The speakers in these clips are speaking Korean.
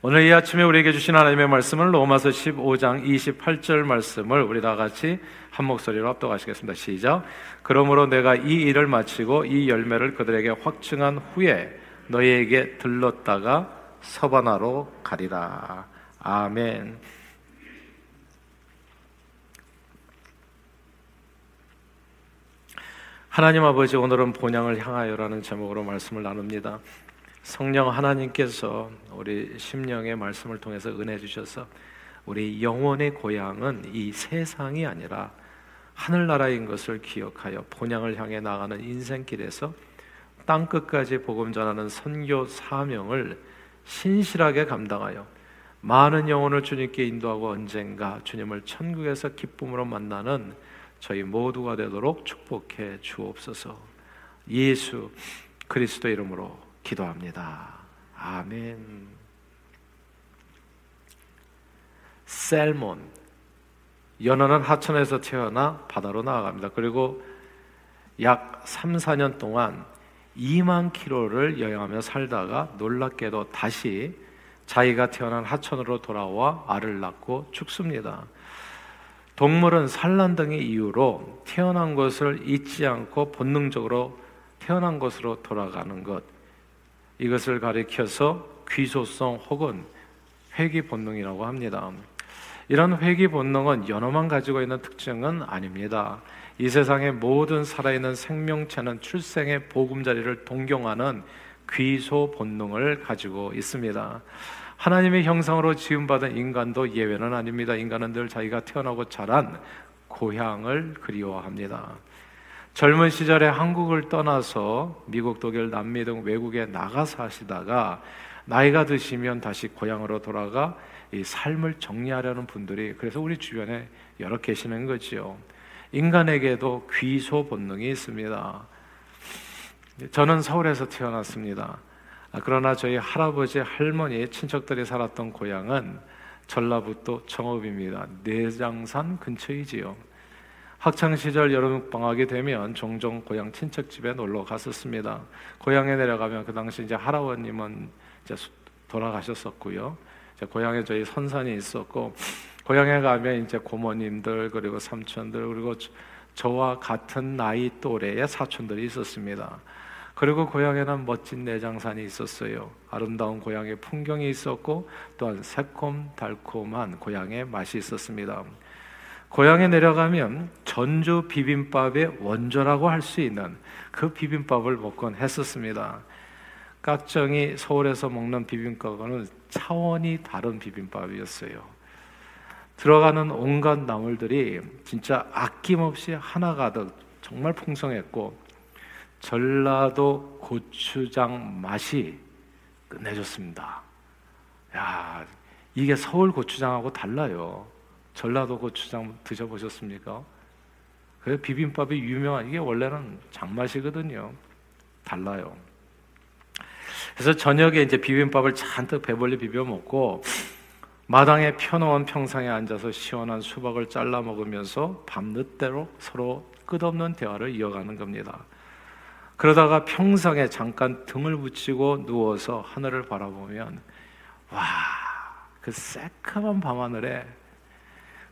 오늘 이 아침에 우리에게 주신 하나님의 말씀은 로마서 15장 28절 말씀을 우리 다 같이 한 목소리로 합독하시겠습니다. 시작. 그러므로 내가 이 일을 마치고 이 열매를 그들에게 확증한 후에 너희에게 들렀다가 서바나로 가리라. 아멘. 하나님 아버지 오늘은 본향을 향하여라는 제목으로 말씀을 나눕니다. 성령 하나님께서 우리 심령의 말씀을 통해서 은혜 주셔서 우리 영혼의 고향은 이 세상이 아니라 하늘나라인 것을 기억하여 본향을 향해 나가는 인생길에서 땅 끝까지 복음 전하는 선교 사명을 신실하게 감당하여 많은 영혼을 주님께 인도하고 언젠가 주님을 천국에서 기쁨으로 만나는 저희 모두가 되도록 축복해 주옵소서. 예수 그리스도 이름으로 기도합니다. 아멘. 셀몬 연어는 하천에서 태어나 바다로 나아갑니다. 그리고 약 3, 4년 동안 2만 킬로를 여행하며 살다가 놀랍게도 다시 자기가 태어난 하천으로 돌아와 알을 낳고 죽습니다. 동물은 산란 등의 이유로 태어난 것을 잊지 않고 본능적으로 태어난 것으로 돌아가는 것. 이것을 가리켜서 귀소성 혹은 회귀 본능이라고 합니다. 이런 회귀 본능은 연어만 가지고 있는 특징은 아닙니다. 이 세상의 모든 살아있는 생명체는 출생의 보금자리를 동경하는 귀소 본능을 가지고 있습니다. 하나님의 형상으로 지음받은 인간도 예외는 아닙니다. 인간은 늘 자기가 태어나고 자란 고향을 그리워합니다. 젊은 시절에 한국을 떠나서 미국, 독일, 남미 등 외국에 나가 사시다가 나이가 드시면 다시 고향으로 돌아가 이 삶을 정리하려는 분들이 그래서 우리 주변에 여러 계시는 거지요. 인간에게도 귀소 본능이 있습니다. 저는 서울에서 태어났습니다. 그러나 저희 할아버지, 할머니, 친척들이 살았던 고향은 전라북도 정읍입니다. 내장산 근처이지요. 학창 시절 여름 방학이 되면 종종 고향 친척 집에 놀러 갔었습니다. 고향에 내려가면 그 당시 이제 할아버님은 이제 돌아가셨었고요. 이제 고향에 저희 선산이 있었고 고향에 가면 이제 고모님들 그리고 삼촌들 그리고 저와 같은 나이 또래의 사촌들이 있었습니다. 그리고 고향에는 멋진 내장산이 있었어요. 아름다운 고향의 풍경이 있었고 또한 새콤 달콤한 고향의 맛이 있었습니다. 고향에 내려가면 전주 비빔밥의 원조라고 할 수 있는 그 비빔밥을 먹곤 했었습니다. 깍정이 서울에서 먹는 비빔밥과는 차원이 다른 비빔밥이었어요. 들어가는 온갖 나물들이 진짜 아낌없이 하나 가득 정말 풍성했고 전라도 고추장 맛이 끝내줬습니다. 야, 이게 서울 고추장하고 달라요. 전라도 고추장 드셔보셨습니까? 그 비빔밥이 유명한 이게 원래는 장맛이거든요. 달라요. 그래서 저녁에 이제 비빔밥을 잔뜩 배불리 비벼 먹고 마당에 펴놓은 평상에 앉아서 시원한 수박을 잘라 먹으면서 밤늦대로 서로 끝없는 대화를 이어가는 겁니다. 그러다가 평상에 잠깐 등을 붙이고 누워서 하늘을 바라보면 와, 그 새카만 밤하늘에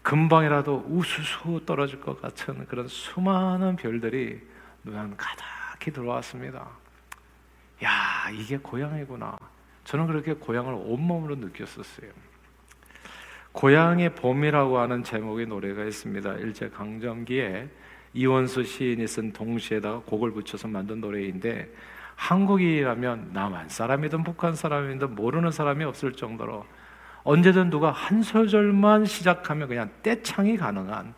금방이라도 우수수 떨어질 것 같은 그런 수많은 별들이 눈안 가득히 들어왔습니다. 야, 이게 고향이구나. 저는 그렇게 고향을 온몸으로 느꼈었어요. 고향의 봄이라고 하는 제목의 노래가 있습니다. 일제 강점기에 이원수 시인이 쓴 동시에다가 곡을 붙여서 만든 노래인데 한국이라면 남한 사람이든 북한 사람이든 모르는 사람이 없을 정도로 언제든 누가 한 소절만 시작하면 그냥 떼창이 가능한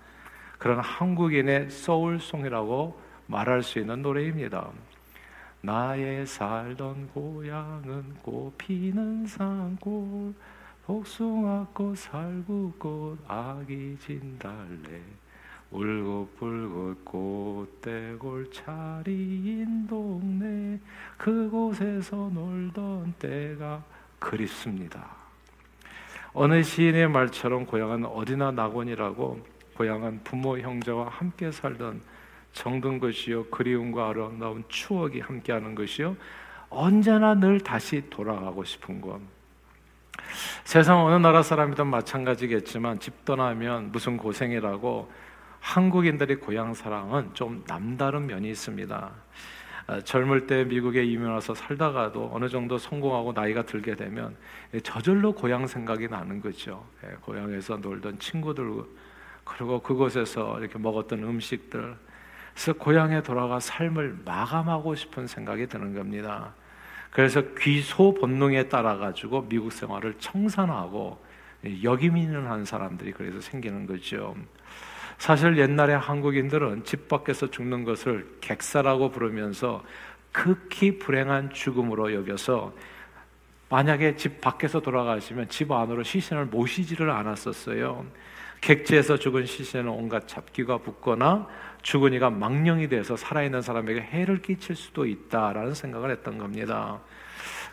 그런 한국인의 소울송이라고 말할 수 있는 노래입니다. 나의 살던 고향은 꽃피는 산골 복숭아꽃 살구꽃 아기 진달래 울긋불긋 꽃대골 차리인 동네 그곳에서 놀던 때가 그립습니다. 어느 시인의 말처럼 고향은 어디나 낙원이라고 고향은 부모 형제와 함께 살던 정든 것이요 그리움과 아름다운 추억이 함께하는 것이요 언제나 늘 다시 돌아가고 싶은 것. 세상 어느 나라 사람이든 마찬가지겠지만 집 떠나면 무슨 고생이라고 한국인들의 고향 사랑은 좀 남다른 면이 있습니다. 아, 젊을 때 미국에 이민 와서 살다가도 어느 정도 성공하고 나이가 들게 되면 저절로 고향 생각이 나는 거죠. 예, 고향에서 놀던 친구들 그리고 그곳에서 이렇게 먹었던 음식들. 그래서 고향에 돌아가 삶을 마감하고 싶은 생각이 드는 겁니다. 그래서 귀소 본능에 따라 가지고 미국 생활을 청산하고 역이민을 한 사람들이 그래서 생기는 거죠. 사실 옛날에 한국인들은 집 밖에서 죽는 것을 객사라고 부르면서 극히 불행한 죽음으로 여겨서 만약에 집 밖에서 돌아가시면 집 안으로 시신을 모시지를 않았었어요. 객지에서 죽은 시신은 온갖 잡기가 붙거나 죽은 이가 망령이 돼서 살아있는 사람에게 해를 끼칠 수도 있다라는 생각을 했던 겁니다.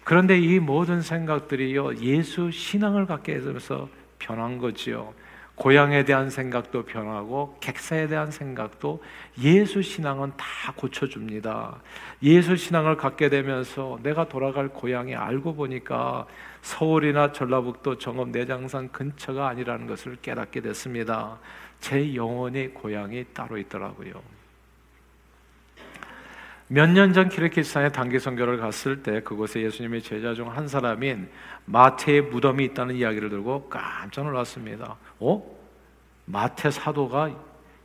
그런데 이 모든 생각들이요 예수 신앙을 갖게 해서 변한 거지요. 고향에 대한 생각도 변하고 객사에 대한 생각도 예수 신앙은 다 고쳐줍니다. 예수 신앙을 갖게 되면서 내가 돌아갈 고향이 알고 보니까 서울이나 전라북도 정읍 내장산 근처가 아니라는 것을 깨닫게 됐습니다. 제 영혼의 고향이 따로 있더라고요. 몇 년 전 키르키스탄에 단기 선교를 갔을 때 그곳에 예수님의 제자 중 한 사람인 마태의 무덤이 있다는 이야기를 들고 깜짝 놀랐습니다. 어? 마태 사도가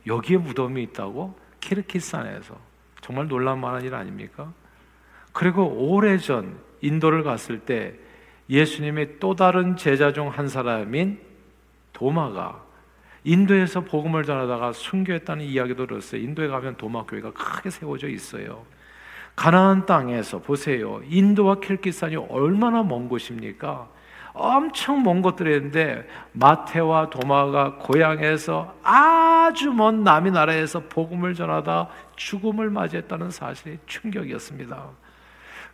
여기에 무덤이 있다고? 키르키스탄에서 정말 놀랄만한 일 아닙니까? 그리고 오래전 인도를 갔을 때 예수님의 또 다른 제자 중 한 사람인 도마가 인도에서 복음을 전하다가 순교했다는 이야기도 들었어요. 인도에 가면 도마 교회가 크게 세워져 있어요. 가나안 땅에서 보세요. 인도와 킬기산이 얼마나 먼 곳입니까? 엄청 먼 것들인데 마테와 도마가 고향에서 아주 먼 남의 나라에서 복음을 전하다 죽음을 맞이했다는 사실이 충격이었습니다.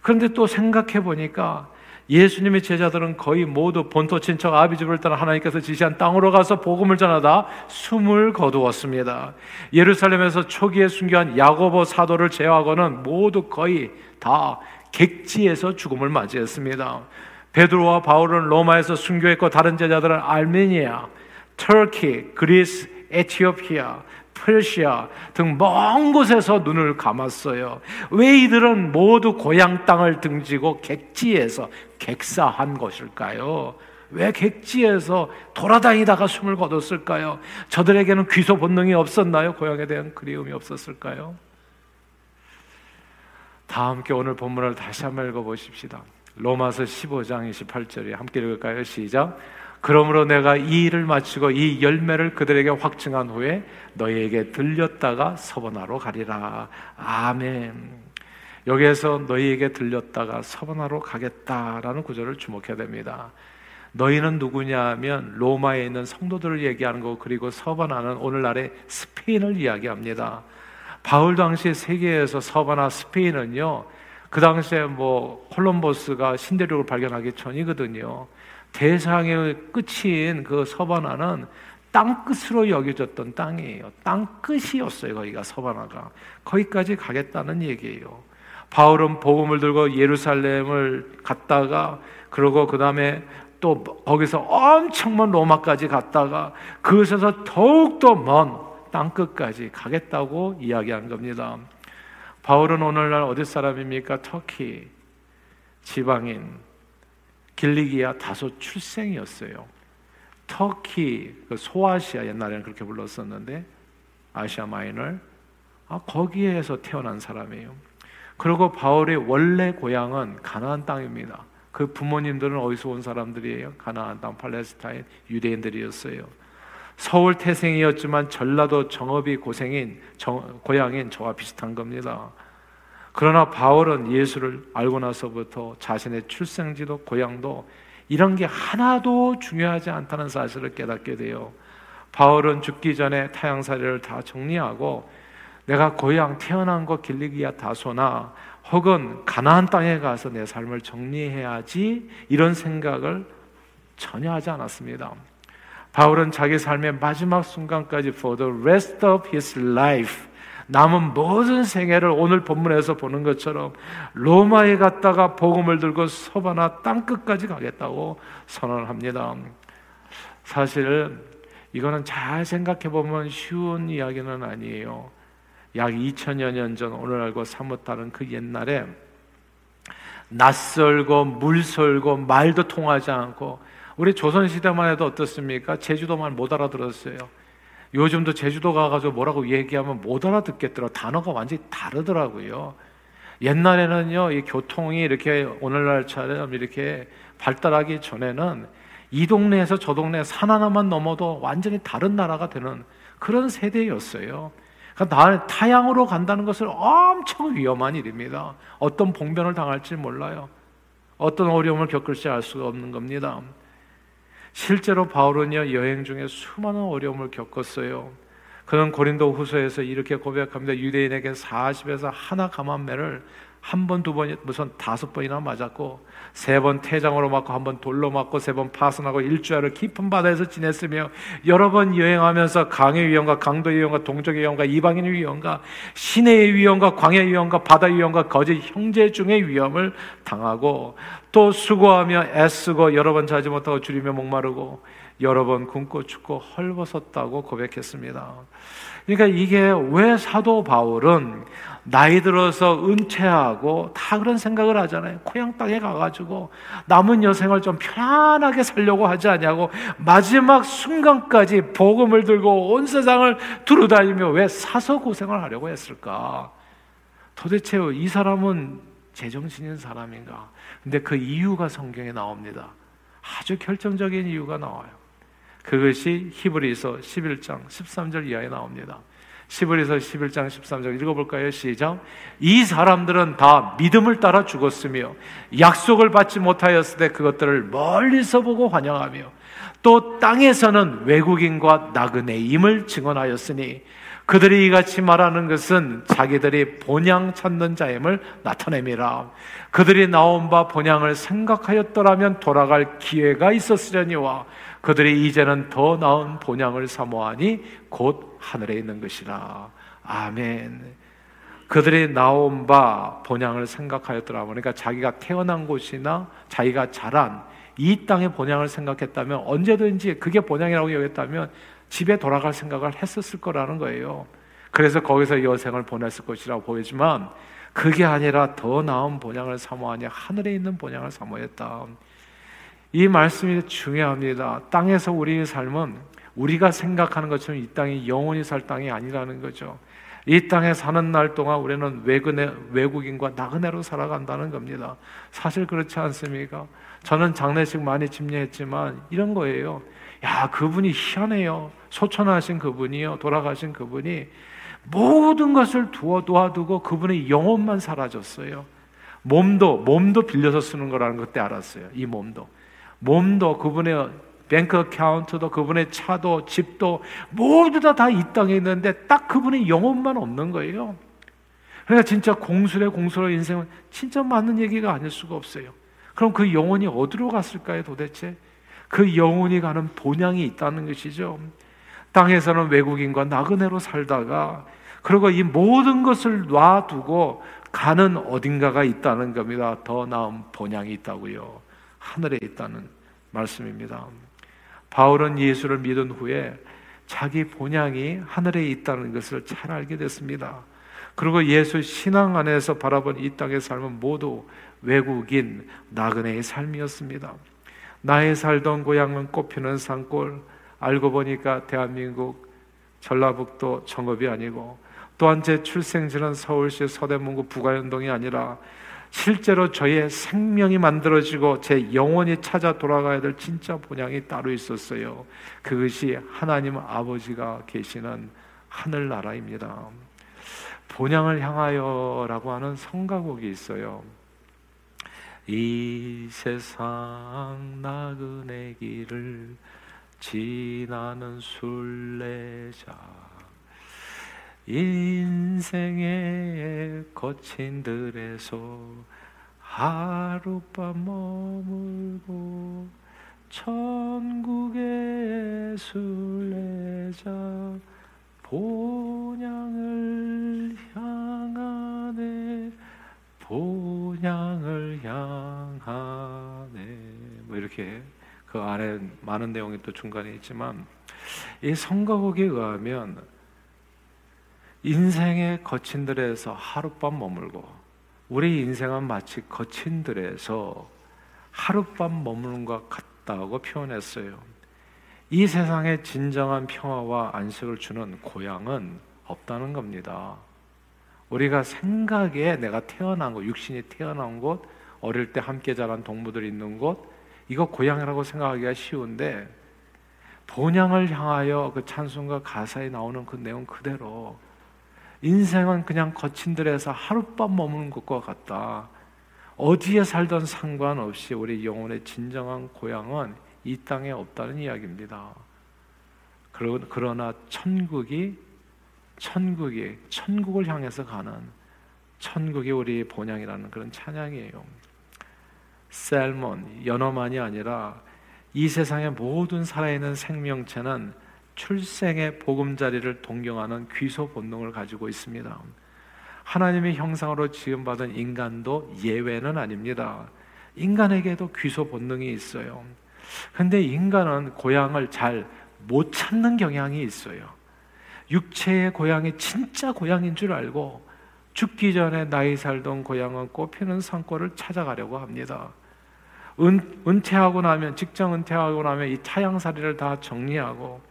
그런데 또 생각해 보니까 예수님의 제자들은 거의 모두 본토 친척 아비집을 따라 하나님께서 지시한 땅으로 가서 복음을 전하다 숨을 거두었습니다. 예루살렘에서 초기에 순교한 야고보 사도를 제외하고는 모두 거의 다 객지에서 죽음을 맞이했습니다. 베드로와 바울은 로마에서 순교했고 다른 제자들은 알메니아, 터키, 그리스, 에티오피아, 페르시아 등 먼 곳에서 눈을 감았어요. 왜 이들은 모두 고향 땅을 등지고 객지에서 객사한 것일까요? 왜 객지에서 돌아다니다가 숨을 거뒀을까요? 저들에게는 귀소 본능이 없었나요? 고향에 대한 그리움이 없었을까요? 다 함께 오늘 본문을 다시 한번 읽어보십시다. 로마서 15장 28절에 함께 읽을까요? 시작. 그러므로 내가 이 일을 마치고 이 열매를 그들에게 확증한 후에 너희에게 들렸다가 서번하러 가리라. 아멘. 여기에서 너희에게 들렸다가 서번하러 가겠다라는 구절을 주목해야 됩니다. 너희는 누구냐면 로마에 있는 성도들을 얘기하는 거 그리고 서번하는 오늘날의 스페인을 이야기합니다. 바울 당시 세계에서 서바나 스페인은요. 그 당시에 뭐 콜럼버스가 신대륙을 발견하기 전이거든요. 대상의 끝인 그 서바나는 땅 끝으로 여겨졌던 땅이에요. 땅 끝이었어요. 거기가 서바나가 거기까지 가겠다는 얘기예요. 바울은 복음을 들고 예루살렘을 갔다가 그러고 그 다음에 또 거기서 엄청 먼 로마까지 갔다가 그것에서 더욱더 먼 땅 끝까지 가겠다고 이야기한 겁니다. 바울은 오늘날 어디 사람입니까? 터키 지방인 길리기아 다소 출생이었어요. 터키 그 소아시아 옛날에는 그렇게 불렀었는데 아시아 마이너 아, 거기에서 태어난 사람이에요. 그리고 바울의 원래 고향은 가나안 땅입니다. 그 부모님들은 어디서 온 사람들이에요? 가나안 땅 팔레스타인 유대인들이었어요. 서울 태생이었지만 전라도 정읍이 고생인 정, 고향인 저와 비슷한 겁니다. 그러나 바울은 예수를 알고 나서부터 자신의 출생지도 고향도 이런 게 하나도 중요하지 않다는 사실을 깨닫게 돼요. 바울은 죽기 전에 타향사례를 다 정리하고 내가 고향 태어난 곳 길리기아 다소나 혹은 가나안 땅에 가서 내 삶을 정리해야지 이런 생각을 전혀 하지 않았습니다. 바울은 자기 삶의 마지막 순간까지 for the rest of his life 남은 모든 생애를 오늘 본문에서 보는 것처럼 로마에 갔다가 복음을 들고 서바나 땅 끝까지 가겠다고 선언합니다. 사실 이거는 잘 생각해 보면 쉬운 이야기는 아니에요. 약 2000여 년 전 오늘 알고 사뭇 다른 그 옛날에 낯설고 물설고 말도 통하지 않고 우리 조선 시대만 해도 어떻습니까? 제주도만 못 알아들었어요. 요즘도 제주도 가가지고 뭐라고 얘기하면 못 알아듣겠더라. 단어가 완전히 다르더라고요. 옛날에는요, 이 교통이 이렇게 오늘날처럼 이렇게 발달하기 전에는 이 동네에서 저 동네 산 하나만 넘어도 완전히 다른 나라가 되는 그런 세대였어요. 그러니까 타양으로 간다는 것은 엄청 위험한 일입니다. 어떤 봉변을 당할지 몰라요. 어떤 어려움을 겪을지 알 수가 없는 겁니다. 실제로 바울은요 여행 중에 수많은 어려움을 겪었어요. 그는 고린도 후서에서 이렇게 고백합니다. 유대인에게 40에서 하나 감한매를 한 번, 두 번, 무슨 다섯 번이나 맞았고 세 번 태장으로 맞고 한 번 돌로 맞고 세 번 파손하고 일주일을 깊은 바다에서 지냈으며 여러 번 여행하면서 강의 위험과 강도의 위험과 동족의 위험과 이방인의 위험과 시내의 위험과 광야의 위험과 바다 위험과 거짓 형제 중의 위험을 당하고 또 수고하며 애쓰고 여러 번 자지 못하고 줄이며 목마르고 여러 번 굶고 춥고 헐벗었다고 고백했습니다. 그러니까 이게 왜 사도 바울은 나이 들어서 은퇴하고 다 그런 생각을 하잖아요. 고향 땅에 가가지고 남은 여생을 좀 편안하게 살려고 하지 않냐고 마지막 순간까지 복음을 들고 온 세상을 두루다니며 왜 사서 고생을 하려고 했을까? 도대체 이 사람은 제정신인 사람인가? 근데 그 이유가 성경에 나옵니다. 아주 결정적인 이유가 나와요. 그것이 히브리서 11장 13절 이하에 나옵니다. 시브리서 11장 13절 읽어볼까요? 시작. 이 사람들은 다 믿음을 따라 죽었으며 약속을 받지 못하였을 때 그것들을 멀리서 보고 환영하며 또 땅에서는 외국인과 나그네임을 증언하였으니 그들이 이같이 말하는 것은 자기들이 본향 찾는 자임을 나타내미라. 그들이 나온 바 본향을 생각하였더라면 돌아갈 기회가 있었으려니와 그들이 이제는 더 나은 본향을 사모하니 곧 하늘에 있는 것이라. 아멘. 그들이 나온 바 본향을 생각하였더라. 그러니까 자기가 태어난 곳이나 자기가 자란 이 땅의 본향을 생각했다면 언제든지 그게 본향이라고 여겼다면 집에 돌아갈 생각을 했었을 거라는 거예요. 그래서 거기서 여생을 보냈을 것이라고 보이지만 그게 아니라 더 나은 본향을 사모하니 하늘에 있는 본향을 사모했다. 이 말씀이 중요합니다. 땅에서 우리의 삶은 우리가 생각하는 것처럼 이 땅이 영원히 살 땅이 아니라는 거죠. 이 땅에 사는 날 동안 우리는 외근에, 외국인과 나그네로 살아간다는 겁니다. 사실 그렇지 않습니까? 저는 장례식 많이 집례했지만 이런 거예요. 야, 그분이 희한해요. 소천하신 그분이요. 돌아가신 그분이 모든 것을 두어 도와두고 그분의 영혼만 사라졌어요. 몸도, 몸도 빌려서 쓰는 거라는 그때 알았어요. 이 몸도. 몸도 그분의 뱅크 어카운트도 그분의 차도 집도 모두 다 다 이 땅에 있는데 딱 그분의 영혼만 없는 거예요. 그러니까 진짜 공수래 공수로 인생은 진짜 맞는 얘기가 아닐 수가 없어요. 그럼 그 영혼이 어디로 갔을까요 도대체? 그 영혼이 가는 본향이 있다는 것이죠. 땅에서는 외국인과 나그네로 살다가 그리고 이 모든 것을 놔두고 가는 어딘가가 있다는 겁니다. 더 나은 본향이 있다고요. 하늘에 있다는 말씀입니다. 바울은 예수를 믿은 후에 자기 본향이 하늘에 있다는 것을 잘 알게 됐습니다. 그리고 예수 신앙 안에서 바라본 이 땅의 삶은 모두 외국인 나그네의 삶이었습니다. 나의 살던 고향은 꽃피는 산골 알고 보니까 대한민국 전라북도 청업이 아니고 또한 제 출생지는 서울시 서대문구 부가연동이 아니라 실제로 저의 생명이 만들어지고 제 영혼이 찾아 돌아가야 될 진짜 본향이 따로 있었어요. 그것이 하나님 아버지가 계시는 하늘나라입니다. 본향을 향하여라고 하는 성가곡이 있어요. 이 세상 나그네 길을 지나는 순례자 인생의 거친들에서 하룻밤 머물고 천국의 순례자 본향을 향하네 본향을 향하네. 뭐 이렇게 그 안에 많은 내용이 또 중간에 있지만 이 성가곡에 의하면 인생의 거친 들에서 하룻밤 머물고 우리 인생은 마치 거친 들에서 하룻밤 머무는 것 같다고 표현했어요. 이 세상에 진정한 평화와 안식을 주는 고향은 없다는 겁니다. 우리가 생각에 내가 태어난 곳, 육신이 태어난 곳, 어릴 때 함께 자란 동무들 있는 곳, 이거 고향이라고 생각하기가 쉬운데 본향을 향하여 그 찬송과 가사에 나오는 그 내용 그대로 인생은 그냥 거친 들에서 하룻밤 머무는 것과 같다. 어디에 살던 상관없이 우리 영혼의 진정한 고향은 이 땅에 없다는 이야기입니다. 그러나 천국이 천국이 천국을 향해서 가는 천국이 우리 본향이라는 그런 찬양이에요. 셀몬 연어만이 아니라 이 세상의 모든 살아있는 생명체는 출생의 보금자리를 동경하는 귀소 본능을 가지고 있습니다. 하나님의 형상으로 지음받은 인간도 예외는 아닙니다. 인간에게도 귀소 본능이 있어요. 근데 인간은 고향을 잘 못 찾는 경향이 있어요. 육체의 고향이 진짜 고향인 줄 알고 죽기 전에 나이 살던 고향은 꽃피는 산골을 찾아가려고 합니다. 은, 은퇴하고 나면 직장 은퇴하고 나면 이 타양살이를 다 정리하고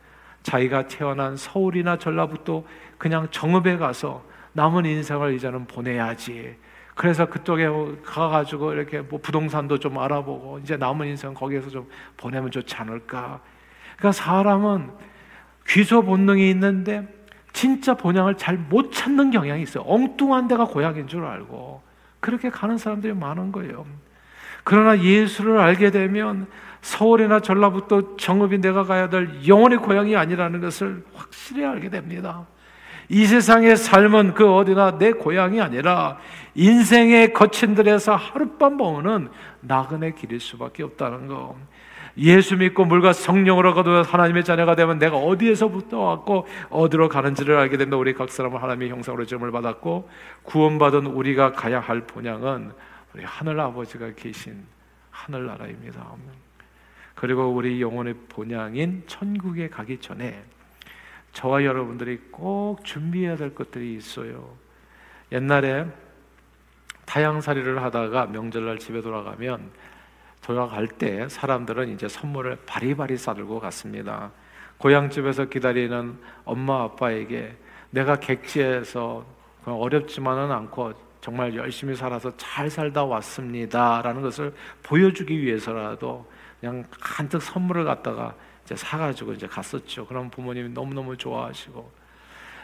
자기가 태어난 서울이나 전라북도 그냥 정읍에 가서 남은 인생을 이제는 보내야지. 그래서 그쪽에 가가지고 이렇게 뭐 부동산도 좀 알아보고 이제 남은 인생 거기에서 좀 보내면 좋지 않을까. 그러니까 사람은 귀소 본능이 있는데 진짜 본향을 잘 못 찾는 경향이 있어요. 엉뚱한 데가 고향인 줄 알고 그렇게 가는 사람들이 많은 거예요. 그러나 예수를 알게 되면 서울이나 전라북도 정읍이 내가 가야 될 영혼의 고향이 아니라는 것을 확실히 알게 됩니다. 이 세상의 삶은 그 어디나 내 고향이 아니라 인생의 거친 들에서 하룻밤 머무는 나그네 길일 수밖에 없다는 거. 예수 믿고 물과 성령으로 거듭 하나님의 자녀가 되면 내가 어디에서부터 왔고 어디로 가는지를 알게 된다. 우리 각 사람은 하나님의 형상으로 점을 받았고 구원받은 우리가 가야 할 본향은 우리 하늘 아버지가 계신 하늘 나라입니다. 그리고 우리 영혼의 본향인 천국에 가기 전에 저와 여러분들이 꼭 준비해야 될 것들이 있어요. 옛날에 타양살이를 하다가 명절날 집에 돌아가면 돌아갈 때 사람들은 이제 선물을 바리바리 싸들고 갔습니다. 고향집에서 기다리는 엄마 아빠에게 내가 객지에서 어렵지만은 않고 정말 열심히 살아서 잘 살다 왔습니다라는 것을 보여주기 위해서라도 그냥 한뜩 선물을 갖다가 이제 사가지고 이제 갔었죠. 그럼 부모님이 너무너무 좋아하시고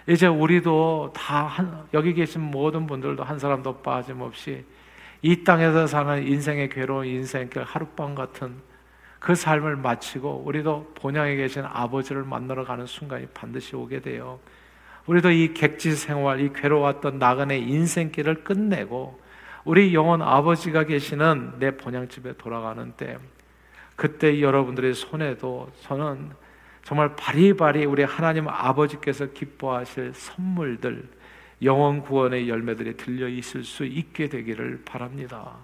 이제 우리도 다 한, 여기 계신 모든 분들도 한 사람도 빠짐없이 이 땅에서 사는 인생의 괴로운 인생길 하룻밤 같은 그 삶을 마치고 우리도 본향에 계신 아버지를 만나러 가는 순간이 반드시 오게 돼요. 우리도 이 객지 생활, 이 괴로웠던 나그네 인생길을 끝내고 우리 영원 아버지가 계시는 내 본향집에 돌아가는 때 그때 여러분들의 손에도 저는 정말 바리바리 우리 하나님 아버지께서 기뻐하실 선물들 영원 구원의 열매들이 들려 있을 수 있게 되기를 바랍니다.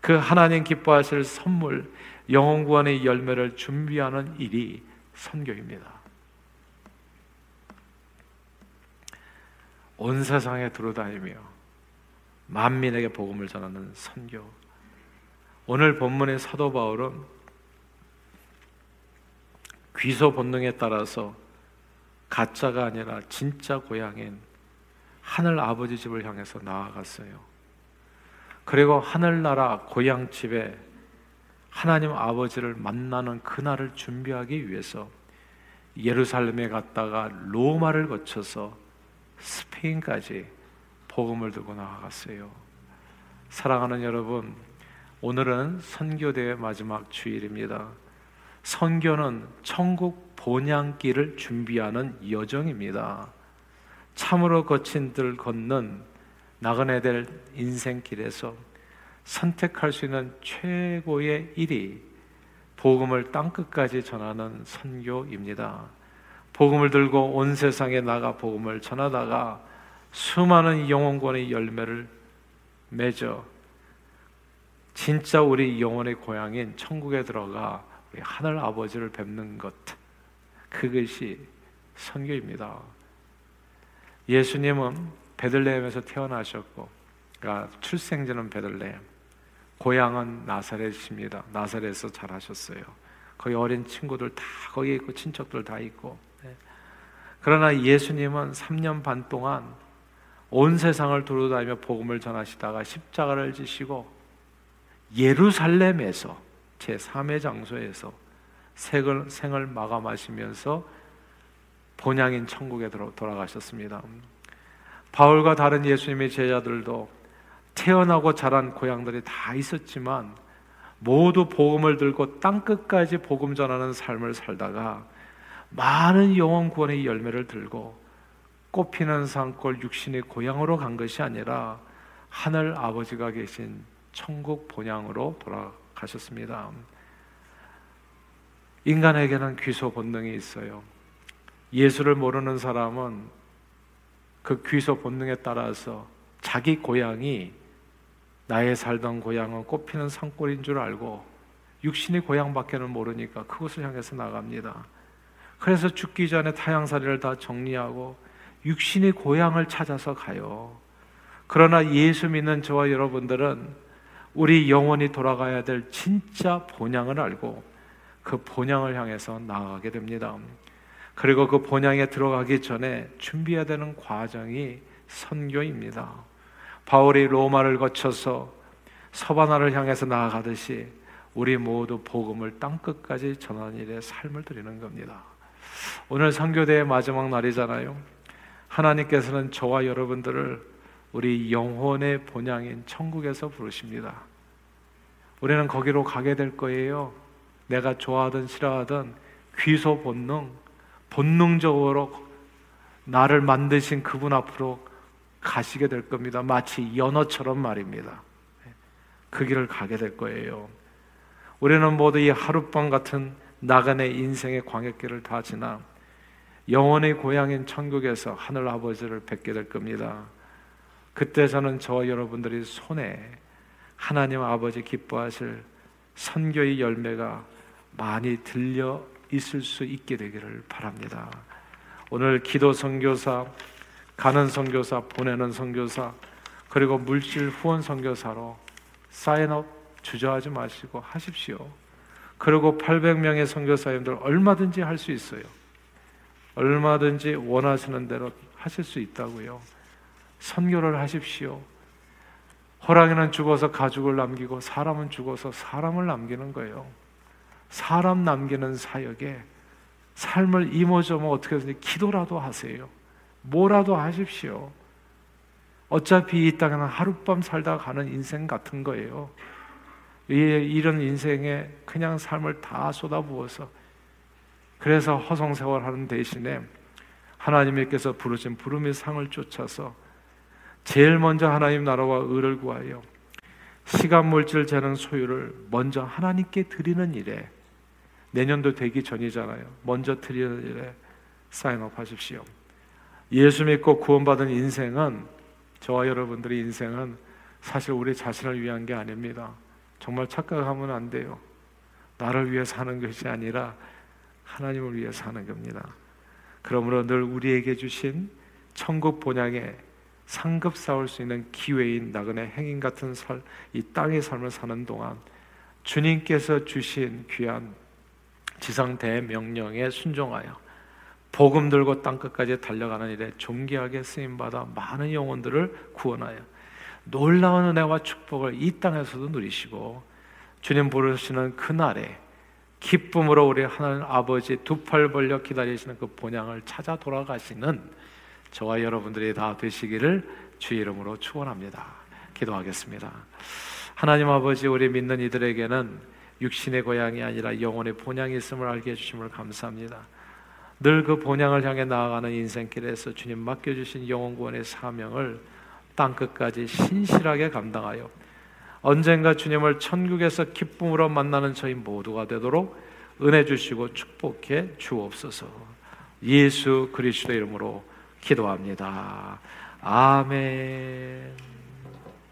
그 하나님 기뻐하실 선물 영원 구원의 열매를 준비하는 일이 선교입니다. 온 세상에 들어다니며 만민에게 복음을 전하는 선교. 오늘 본문의 사도 바울은 귀소 본능에 따라서 가짜가 아니라 진짜 고향인 하늘 아버지 집을 향해서 나아갔어요. 그리고 하늘나라 고향 집에 하나님 아버지를 만나는 그날을 준비하기 위해서 예루살렘에 갔다가 로마를 거쳐서 스페인까지 복음을 들고 나아갔어요. 사랑하는 여러분, 오늘은 선교대회 마지막 주일입니다. 선교는 천국 본향길을 준비하는 여정입니다. 참으로 거친 들 걷는 나그네 될 인생길에서 선택할 수 있는 최고의 일이 복음을 땅끝까지 전하는 선교입니다. 복음을 들고 온 세상에 나가 복음을 전하다가 수많은 영혼권의 열매를 맺어 진짜 우리 영혼의 고향인 천국에 들어가 하늘 아버지를 뵙는 것 그것이 선교입니다. 예수님은 베들레헴에서 태어나셨고 그러니까 출생지는 베들레헴 고향은 나사렛입니다. 나사렛에서 자라셨어요. 거기 어린 친구들 다 거기 있고 친척들 다 있고 네. 그러나 예수님은 3년 반 동안 온 세상을 두루다니며 복음을 전하시다가 십자가를 지시고 예루살렘에서 제 3의 장소에서 생을, 생을 마감하시면서 본향인 천국에 돌아가셨습니다. 바울과 다른 예수님의 제자들도 태어나고 자란 고향들이 다 있었지만 모두 복음을 들고 땅 끝까지 복음 전하는 삶을 살다가 많은 영혼 구원의 열매를 들고 꽃피는 산골 육신의 고향으로 간 것이 아니라 하늘 아버지가 계신 천국 본향으로 돌아 가셨습니다. 인간에게는 귀소 본능이 있어요. 예수를 모르는 사람은 그 귀소 본능에 따라서 자기 고향이 나의 살던 고향은 꽃피는 산골인 줄 알고 육신의 고향밖에는 모르니까 그곳을 향해서 나갑니다. 그래서 죽기 전에 타향살이를 다 정리하고 육신의 고향을 찾아서 가요. 그러나 예수 믿는 저와 여러분들은 우리 영원히 돌아가야 될 진짜 본향을 알고 그 본향을 향해서 나아가게 됩니다. 그리고 그 본향에 들어가기 전에 준비해야 되는 과정이 선교입니다. 바울이 로마를 거쳐서 서바나를 향해서 나아가듯이 우리 모두 복음을 땅 끝까지 전하는 일에 삶을 드리는 겁니다. 오늘 선교대의 마지막 날이잖아요. 하나님께서는 저와 여러분들을 우리 영혼의 본향인 천국에서 부르십니다. 우리는 거기로 가게 될 거예요. 내가 좋아하든 싫어하든 귀소 본능, 본능적으로 나를 만드신 그분 앞으로 가시게 될 겁니다. 마치 연어처럼 말입니다. 그 길을 가게 될 거예요. 우리는 모두 이 하룻밤 같은 나간의 인생의 광역길을 다 지나 영원의 고향인 천국에서 하늘 아버지를 뵙게 될 겁니다. 그때 저는 저와 여러분들이 손에 하나님 아버지 기뻐하실 선교의 열매가 많이 들려 있을 수 있게 되기를 바랍니다. 오늘 기도 선교사, 가는 선교사, 보내는 선교사, 그리고 물질 후원 선교사로 사인업 주저하지 마시고 하십시오. 그리고 800명의 선교사님들 얼마든지 할 수 있어요. 얼마든지 원하시는 대로 하실 수 있다고요. 선교를 하십시오. 호랑이는 죽어서 가죽을 남기고 사람은 죽어서 사람을 남기는 거예요. 사람 남기는 사역에 삶을 이모저모 어떻게든지 기도라도 하세요. 뭐라도 하십시오. 어차피 이 땅에는 하룻밤 살다 가는 인생 같은 거예요. 이런 인생에 그냥 삶을 다 쏟아부어서 그래서 허송세월 하는 대신에 하나님께서 부르신 부름의 상을 쫓아서 제일 먼저 하나님 나라와 의를 구하여 시간 물질 재능 소유를 먼저 하나님께 드리는 일에 내년도 되기 전이잖아요. 먼저 드리는 일에 사인업 하십시오. 예수 믿고 구원받은 인생은 저와 여러분들의 인생은 사실 우리 자신을 위한 게 아닙니다. 정말 착각하면 안 돼요. 나를 위해 사는 것이 아니라 하나님을 위해 사는 겁니다. 그러므로 늘 우리에게 주신 천국 본향에 상급 쌓을 수 있는 기회인 나그네 행인 같은 살, 이 땅의 삶을 사는 동안 주님께서 주신 귀한 지상 대명령에 순종하여 복음 들고 땅 끝까지 달려가는 일에 존귀하게 쓰임 받아 많은 영혼들을 구원하여 놀라운 은혜와 축복을 이 땅에서도 누리시고 주님 부르시는 그날에 기쁨으로 우리 하나님 아버지 두 팔 벌려 기다리시는 그 본향을 찾아 돌아가시는 저와 여러분들이 다 되시기를 주의 이름으로 축원합니다. 기도하겠습니다. 하나님 아버지 우리 믿는 이들에게는 육신의 고향이 아니라 영혼의 본향이 있음을 알게 해 주심을 감사합니다. 늘 그 본향을 향해 나아가는 인생길에서 주님 맡겨 주신 영혼 구원의 사명을 땅 끝까지 신실하게 감당하여 언젠가 주님을 천국에서 기쁨으로 만나는 저희 모두가 되도록 은혜 주시고 축복해 주옵소서. 예수 그리스도 이름으로 기도합니다. 아멘.